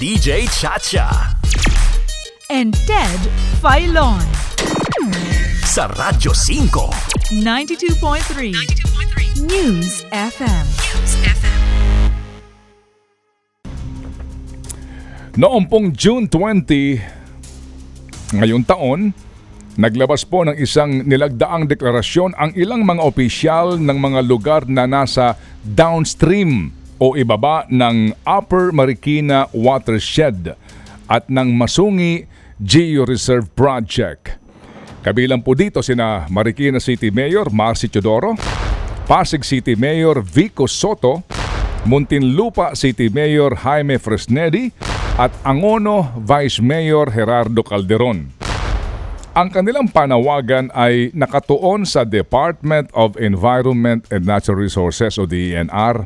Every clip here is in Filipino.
DJ Chacha. and Ted Filon. Sa Radyo 5. 92.3 News FM. Noong pong June 20, ngayong taon, naglabas po ng isang nilagdaang deklarasyon ang ilang mga opisyal ng mga lugar na nasa downstream o ibaba ng Upper Marikina Watershed at ng Masungi Geo Reserve Project. Kabilang po dito sina Marikina City Mayor Marcy Chodoro, Pasig City Mayor Vico Soto, Muntinlupa City Mayor Jaime Fresnedi at Angono Vice Mayor Gerardo Calderon. Ang kanilang panawagan ay nakatuon sa Department of Environment and Natural Resources o DENR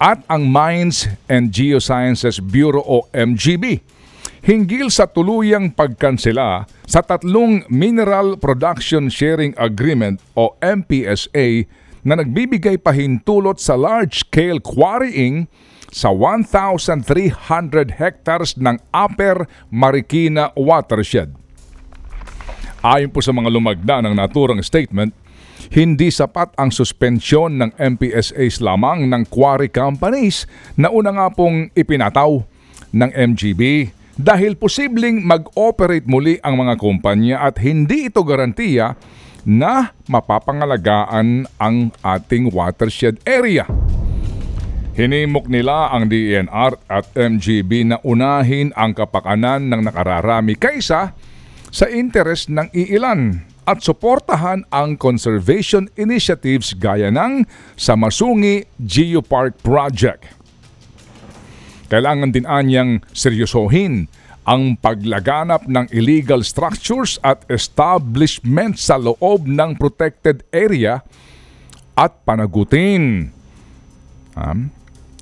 at ang Mines and Geosciences Bureau o MGB hinggil sa tuluyang pagkansela sa tatlong Mineral Production Sharing Agreement o MPSA na nagbibigay pahintulot sa large-scale quarrying sa 1,300 hectares ng Upper Marikina Watershed. Ayon po sa mga lumagda ng naturang statement, hindi sapat ang suspensyon ng MPSAs lamang ng quarry companies na una nga pong ipinataw ng MGB dahil posibleng mag-operate muli ang mga kumpanya at hindi ito garantiya na mapapangalagaan ang ating watershed area. Hinimok nila ang DENR at MGB na unahin ang kapakanan ng nakararami kaysa sa interes ng iilan at suportahan ang conservation initiatives gaya ng Samasungi Geopark Project. Kailangan din anyang seryosohin ang paglaganap ng illegal structures at establishments sa loob ng protected area at panagutin um,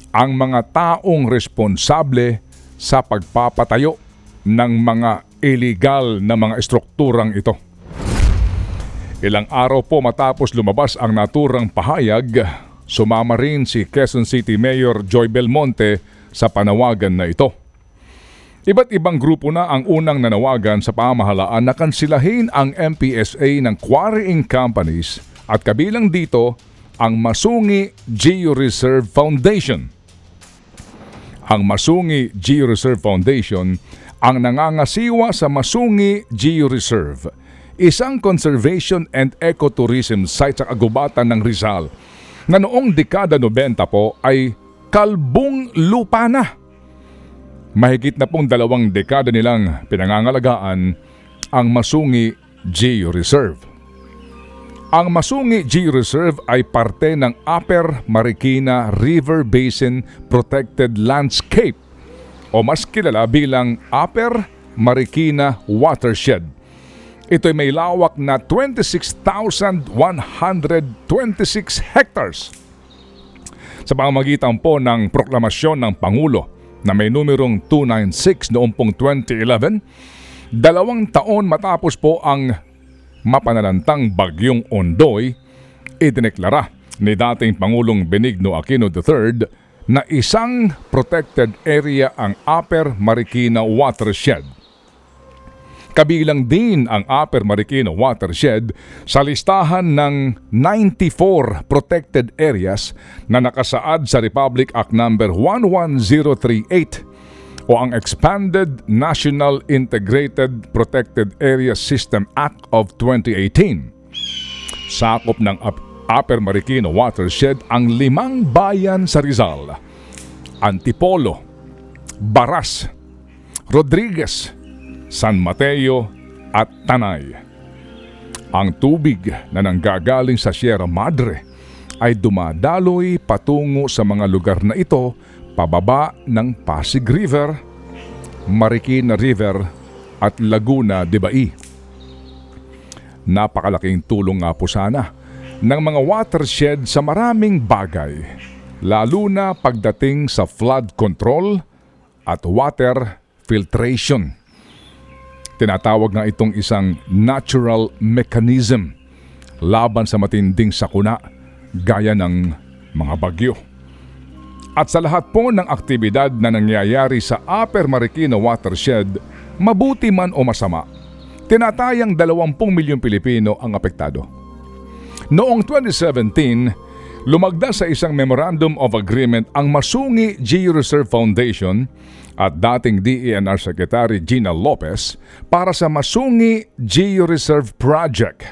ang mga taong responsable sa pagpapatayo ng mga illegal na mga estrukturang ito. Ilang araw po matapos lumabas ang naturang pahayag, sumama rin si Quezon City Mayor Joy Belmonte sa panawagan na ito. Iba't ibang grupo na ang unang nanawagan sa pamahalaan na kansilahin ang MPSA ng quarrying companies at kabilang dito ang Masungi Geo Reserve Foundation. Ang Masungi Geo Reserve Foundation ang nangangasiwa sa Masungi Geo Reserve, isang conservation and ecotourism site sa kagubatan ng Rizal na noong dekada 90 po ay kalbong lupa na. Mahigit na pong dalawang dekada nilang pinangangalagaan ang Masungi Geo Reserve. Ang Masungi Geo Reserve ay parte ng Upper Marikina River Basin Protected Landscape o mas kilala bilang Upper Marikina Watershed. Ito ay may lawak na 26,126 hectares. Sa pamamagitan po ng proklamasyon ng Pangulo na may numerong 296 noong pong 2011, dalawang taon matapos po ang mapanalantang bagyong Ondoy, idineklara ni dating Pangulong Benigno Aquino III na isang protected area ang Upper Marikina Watershed. Kabilang din ang Upper Marikina Watershed sa listahan ng 94 protected areas na nakasaad sa Republic Act No. 11038 o ang Expanded National Integrated Protected Area System Act of 2018. Sakop ng Upper Marikina Watershed ang limang bayan sa Rizal. Antipolo, Baras, Rodriguez, San Mateo at Tanay. Ang tubig na nanggagaling sa Sierra Madre ay dumadaloy patungo sa mga lugar na ito pababa ng Pasig River, Marikina River at Laguna de Bai. Napakalaking tulong nga po sana ng mga watershed sa maraming bagay, lalo na pagdating sa flood control at water filtration. Tinatawag nga itong isang natural mechanism laban sa matinding sakuna gaya ng mga bagyo. At sa lahat po ng aktibidad na nangyayari sa Upper Marikina Watershed, mabuti man o masama, tinatayang 20 milyong Pilipino ang apektado. Noong 2017, lumagda sa isang Memorandum of Agreement ang Masungi Geo-Reserve Foundation at dating DENR Secretary Gina Lopez para sa Masungi Geo-Reserve Project.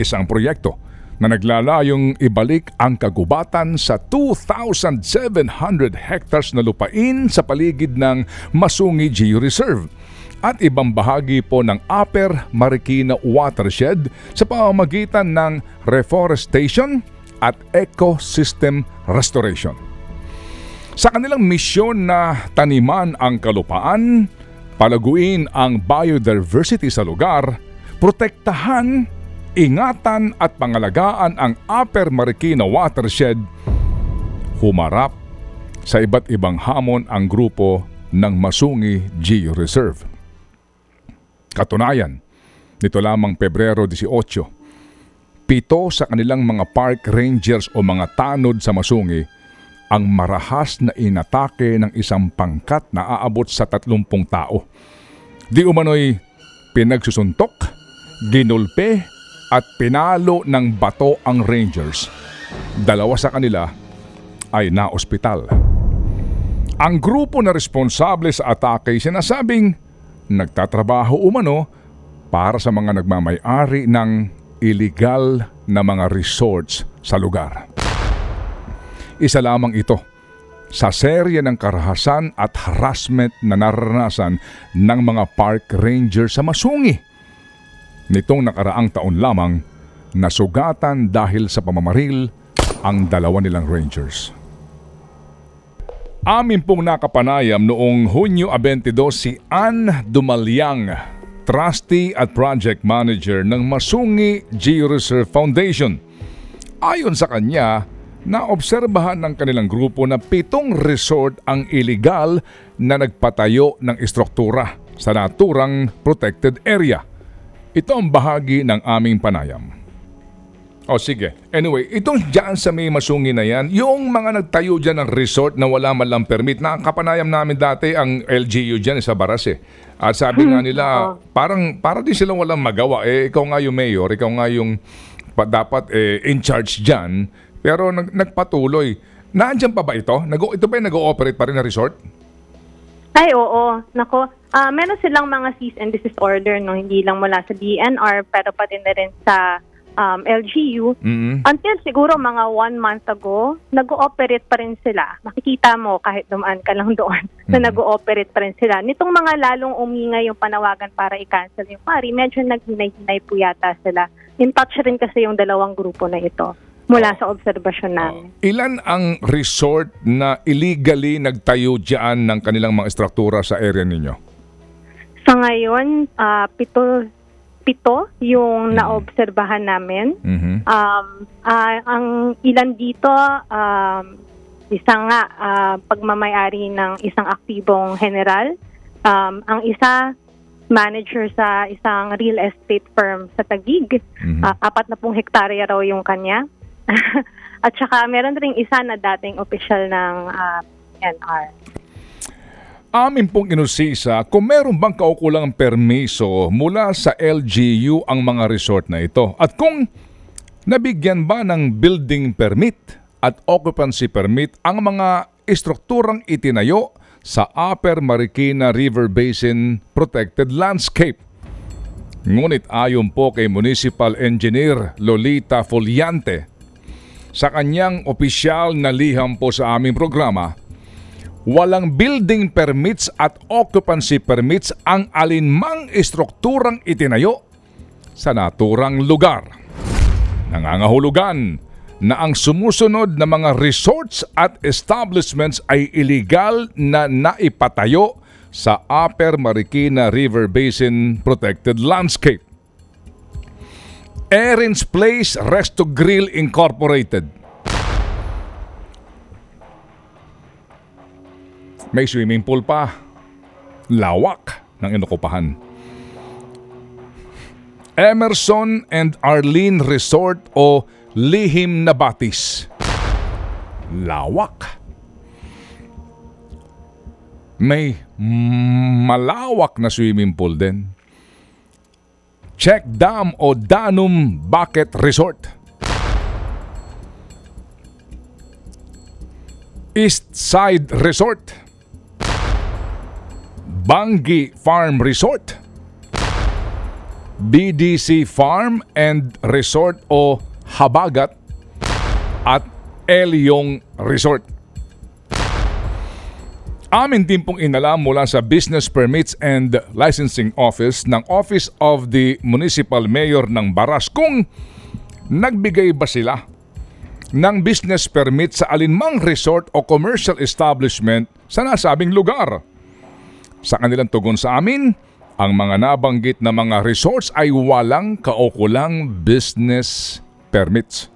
Isang proyekto na naglalayong ibalik ang kagubatan sa 2,700 hectares na lupain sa paligid ng Masungi Geo Reserve at ibang bahagi po ng Upper Marikina Watershed sa pamamagitan ng reforestation at ecosystem restoration. Sa kanilang misyon na taniman ang kalupaan, palaguin ang biodiversity sa lugar, protektahan ingatan at pangalagaan ang Upper Marikina Watershed, humarap sa iba't ibang hamon ang grupo ng Masungi Geo Reserve. Katunayan, nito lamang Pebrero 18, pito sa kanilang mga park rangers o mga tanod sa Masungi ang marahas na inatake ng isang pangkat na aabot sa 30 tao. Di umano'y pinagsusuntok, ginulpe at pinalo ng bato ang Rangers. Dalawa sa kanila ay na-ospital. Ang grupo na responsable sa atake ay sinasabing nagtatrabaho umano para sa mga nagmamay-ari ng illegal na mga resorts sa lugar. Isa lamang ito sa serye ng karahasan at harassment na naranasan ng mga park ranger sa Masungi Nitong nakaraang taon lamang, nasugatan dahil sa pamamaril ang dalawa nilang Rangers. Amin pong nakapanayam noong Hunyo 22 si Ann Dumalyang, trustee at project manager ng Masungi Georeserve Foundation. Ayon sa kanya, naobserbahan ng kanilang grupo na pitong resort ang illegal na nagpatayo ng istruktura sa naturang protected area – ito ang bahagi ng aming panayam. O sige. Anyway, itong dyan sa may masungi na yan, yung mga nagtayo dyan ng resort na wala man lang permit, nakapanayam namin dati ang LGU dyan sa Baras eh. At sabi nga nila, parang, parang din silang walang magawa. Eh, ikaw nga yung mayor, ikaw nga yung pa, dapat eh, in charge dyan. Pero nag, nagpatuloy. Nandiyan pa ba ito? Nag, ito ba yung nag-ooperate pa rin na resort? Ay, oo. Nako, uh, meron silang mga cease and desist order, no? hindi lang mula sa DNR, pero pati na rin sa um, LGU. Mm-hmm. Until siguro mga one month ago, nag-ooperate pa rin sila. Makikita mo kahit dumaan ka lang doon mm-hmm. na nag-ooperate pa rin sila. Nitong mga lalong umingay yung panawagan para i-cancel yung pari, medyo naghinay-hinay po yata sila. In touch rin kasi yung dalawang grupo na ito mula sa obserbasyon namin. Uh, ilan ang resort na illegally nagtayo diyan ng kanilang mga struktura sa area ninyo? Sa ngayon, uh, pito pito yung mm-hmm. naobserbahan namin. Mm-hmm. Um, uh, ang ilan dito, um, isa nga uh, pagmamayari ng isang aktibong general. Um, ang isa, manager sa isang real estate firm sa Tagig. Mm-hmm. Uh, apat na pong hektarya raw yung kanya. At saka meron ring isa na dating opisyal ng uh, ah, NR. Amin pong inusisa kung meron bang kaukulang permiso mula sa LGU ang mga resort na ito at kung nabigyan ba ng building permit at occupancy permit ang mga istrukturang itinayo sa Upper Marikina River Basin Protected Landscape. Ngunit ayon po kay Municipal Engineer Lolita Foliante, sa kanyang opisyal na liham po sa aming programa, walang building permits at occupancy permits ang alinmang istrukturang itinayo sa naturang lugar. Nangangahulugan na ang sumusunod na mga resorts at establishments ay illegal na naipatayo sa Upper Marikina River Basin Protected Landscape. Erin's Place Resto Grill Incorporated. May swimming pool pa. Lawak ng inukupahan. Emerson and Arlene Resort o Lihim Nabatis. Lawak. May malawak na swimming pool din. Check Dam o Danum Bucket Resort. East Side Resort. Bangi Farm Resort. BDC Farm and Resort o Habagat at Elyong Resort. Amin din pong inalam mula sa Business Permits and Licensing Office ng Office of the Municipal Mayor ng Baras kung nagbigay ba sila ng business permit sa alinmang resort o commercial establishment sa nasabing lugar. Sa kanilang tugon sa amin, ang mga nabanggit na mga resorts ay walang kaukulang business permits.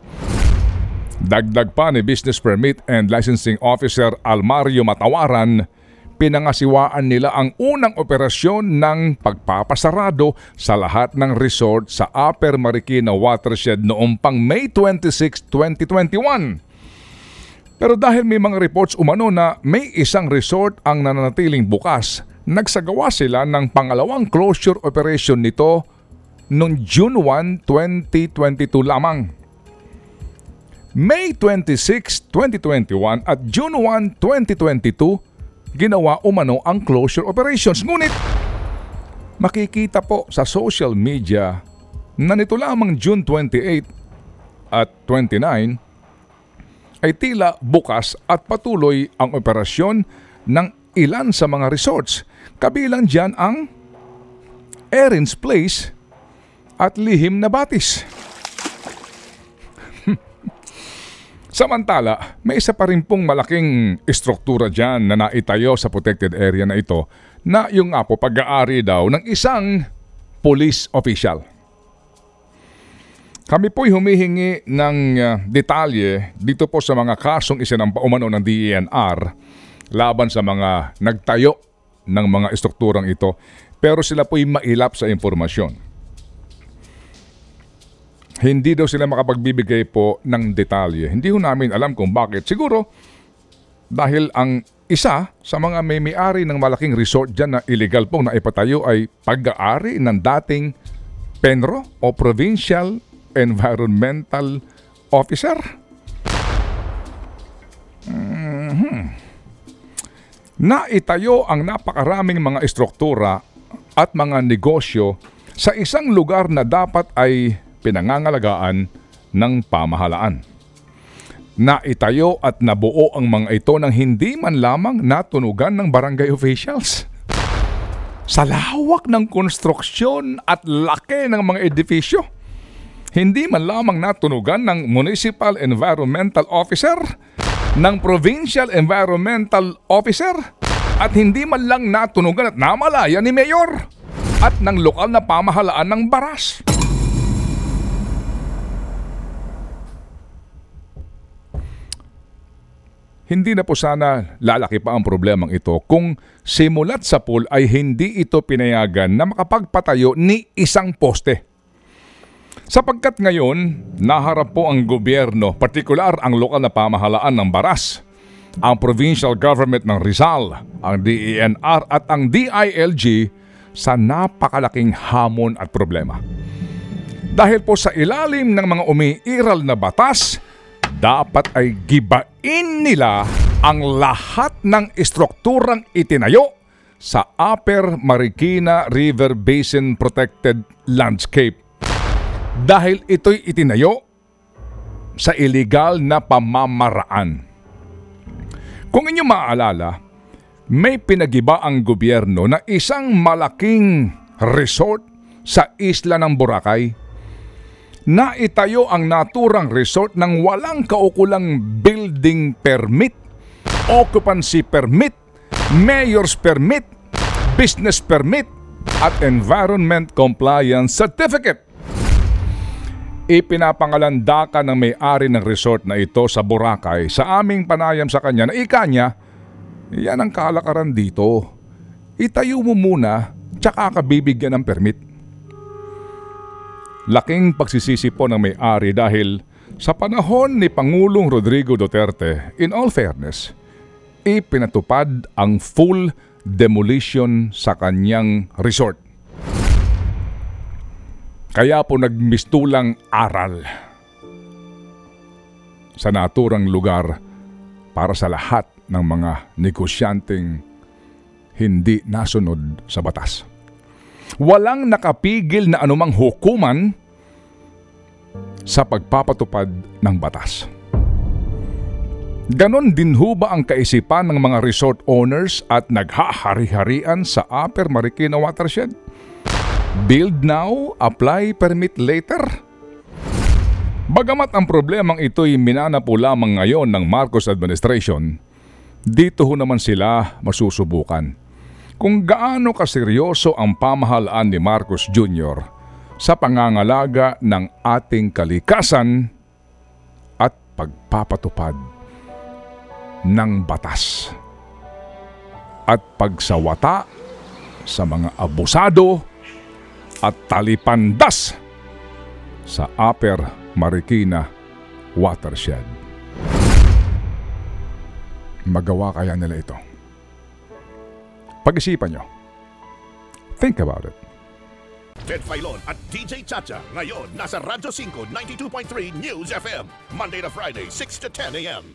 Dagdag pa ni Business Permit and Licensing Officer Almario Matawaran, pinangasiwaan nila ang unang operasyon ng pagpapasarado sa lahat ng resort sa Upper Marikina Watershed noong pang May 26, 2021. Pero dahil may mga reports umano na may isang resort ang nananatiling bukas, nagsagawa sila ng pangalawang closure operation nito noong June 1, 2022 lamang. May 26, 2021 at June 1, 2022, ginawa umano ang closure operations. Ngunit, makikita po sa social media na nito lamang June 28 at 29 ay tila bukas at patuloy ang operasyon ng ilan sa mga resorts. Kabilang dyan ang Erin's Place at Lihim na Batis. Samantala, may isa pa rin pong malaking istruktura dyan na naitayo sa protected area na ito na yung nga po pag-aari daw ng isang police official. Kami po'y humihingi ng uh, detalye dito po sa mga kasong isinampa umano ng DENR laban sa mga nagtayo ng mga istrukturang ito pero sila po'y mailap sa impormasyon hindi daw sila makapagbibigay po ng detalye. Hindi ho namin alam kung bakit. Siguro dahil ang isa sa mga may-ari ng malaking resort dyan na illegal pong naipatayo ay pag-aari ng dating PENRO o Provincial Environmental Officer. Mm-hmm. Naitayo ang napakaraming mga istruktura at mga negosyo sa isang lugar na dapat ay pinangangalagaan ng pamahalaan. Naitayo at nabuo ang mga ito ng hindi man lamang natunugan ng barangay officials. Sa lawak ng konstruksyon at laki ng mga edifisyo, hindi man lamang natunugan ng Municipal Environmental Officer, ng Provincial Environmental Officer, at hindi man lang natunugan at namalaya ni Mayor at ng lokal na pamahalaan ng Baras. Hindi na po sana lalaki pa ang problemang ito kung simulat sa pool ay hindi ito pinayagan na makapagpatayo ni isang poste. Sapagkat ngayon, naharap po ang gobyerno, partikular ang lokal na pamahalaan ng Baras, ang provincial government ng Rizal, ang DENR at ang DILG sa napakalaking hamon at problema. Dahil po sa ilalim ng mga umiiral na batas, dapat ay gibain nila ang lahat ng istrukturang itinayo sa Upper Marikina River Basin Protected Landscape. Dahil ito'y itinayo sa illegal na pamamaraan. Kung inyo maaalala, may pinagiba ang gobyerno na isang malaking resort sa isla ng Boracay na itayo ang naturang resort ng walang kaukulang building permit, occupancy permit, mayor's permit, business permit, at environment compliance certificate. Ipinapangalandakan ng may-ari ng resort na ito sa Boracay sa aming panayam sa kanya na ika niya, yan ang kalakaran dito. Itayo mo muna, tsaka ka bibigyan ng permit. Laking pagsisisi po ng may-ari dahil sa panahon ni Pangulong Rodrigo Duterte, in all fairness, ipinatupad ang full demolition sa kanyang resort. Kaya po nagmistulang aral sa naturang lugar para sa lahat ng mga negosyanteng hindi nasunod sa batas. Walang nakapigil na anumang hukuman sa pagpapatupad ng batas. Ganon din ho ba ang kaisipan ng mga resort owners at naghahari-harian sa Upper Marikina Watershed? Build now, apply permit later? Bagamat ang problemang ito'y minana po lamang ngayon ng Marcos administration, dito ho naman sila masusubukan. Kung gaano kaseryoso ang pamahalaan ni Marcos Jr. sa pangangalaga ng ating kalikasan at pagpapatupad ng batas at pagsawata sa mga abusado at talipandas sa Upper Marikina Watershed. Magawa kaya nila ito? Pag-isipan nyo. Think about it. Ted Filon at DJ Chacha. Ngayon, nasa Radyo 5, 92.3 News FM. Monday to Friday, 6 to 10 a.m.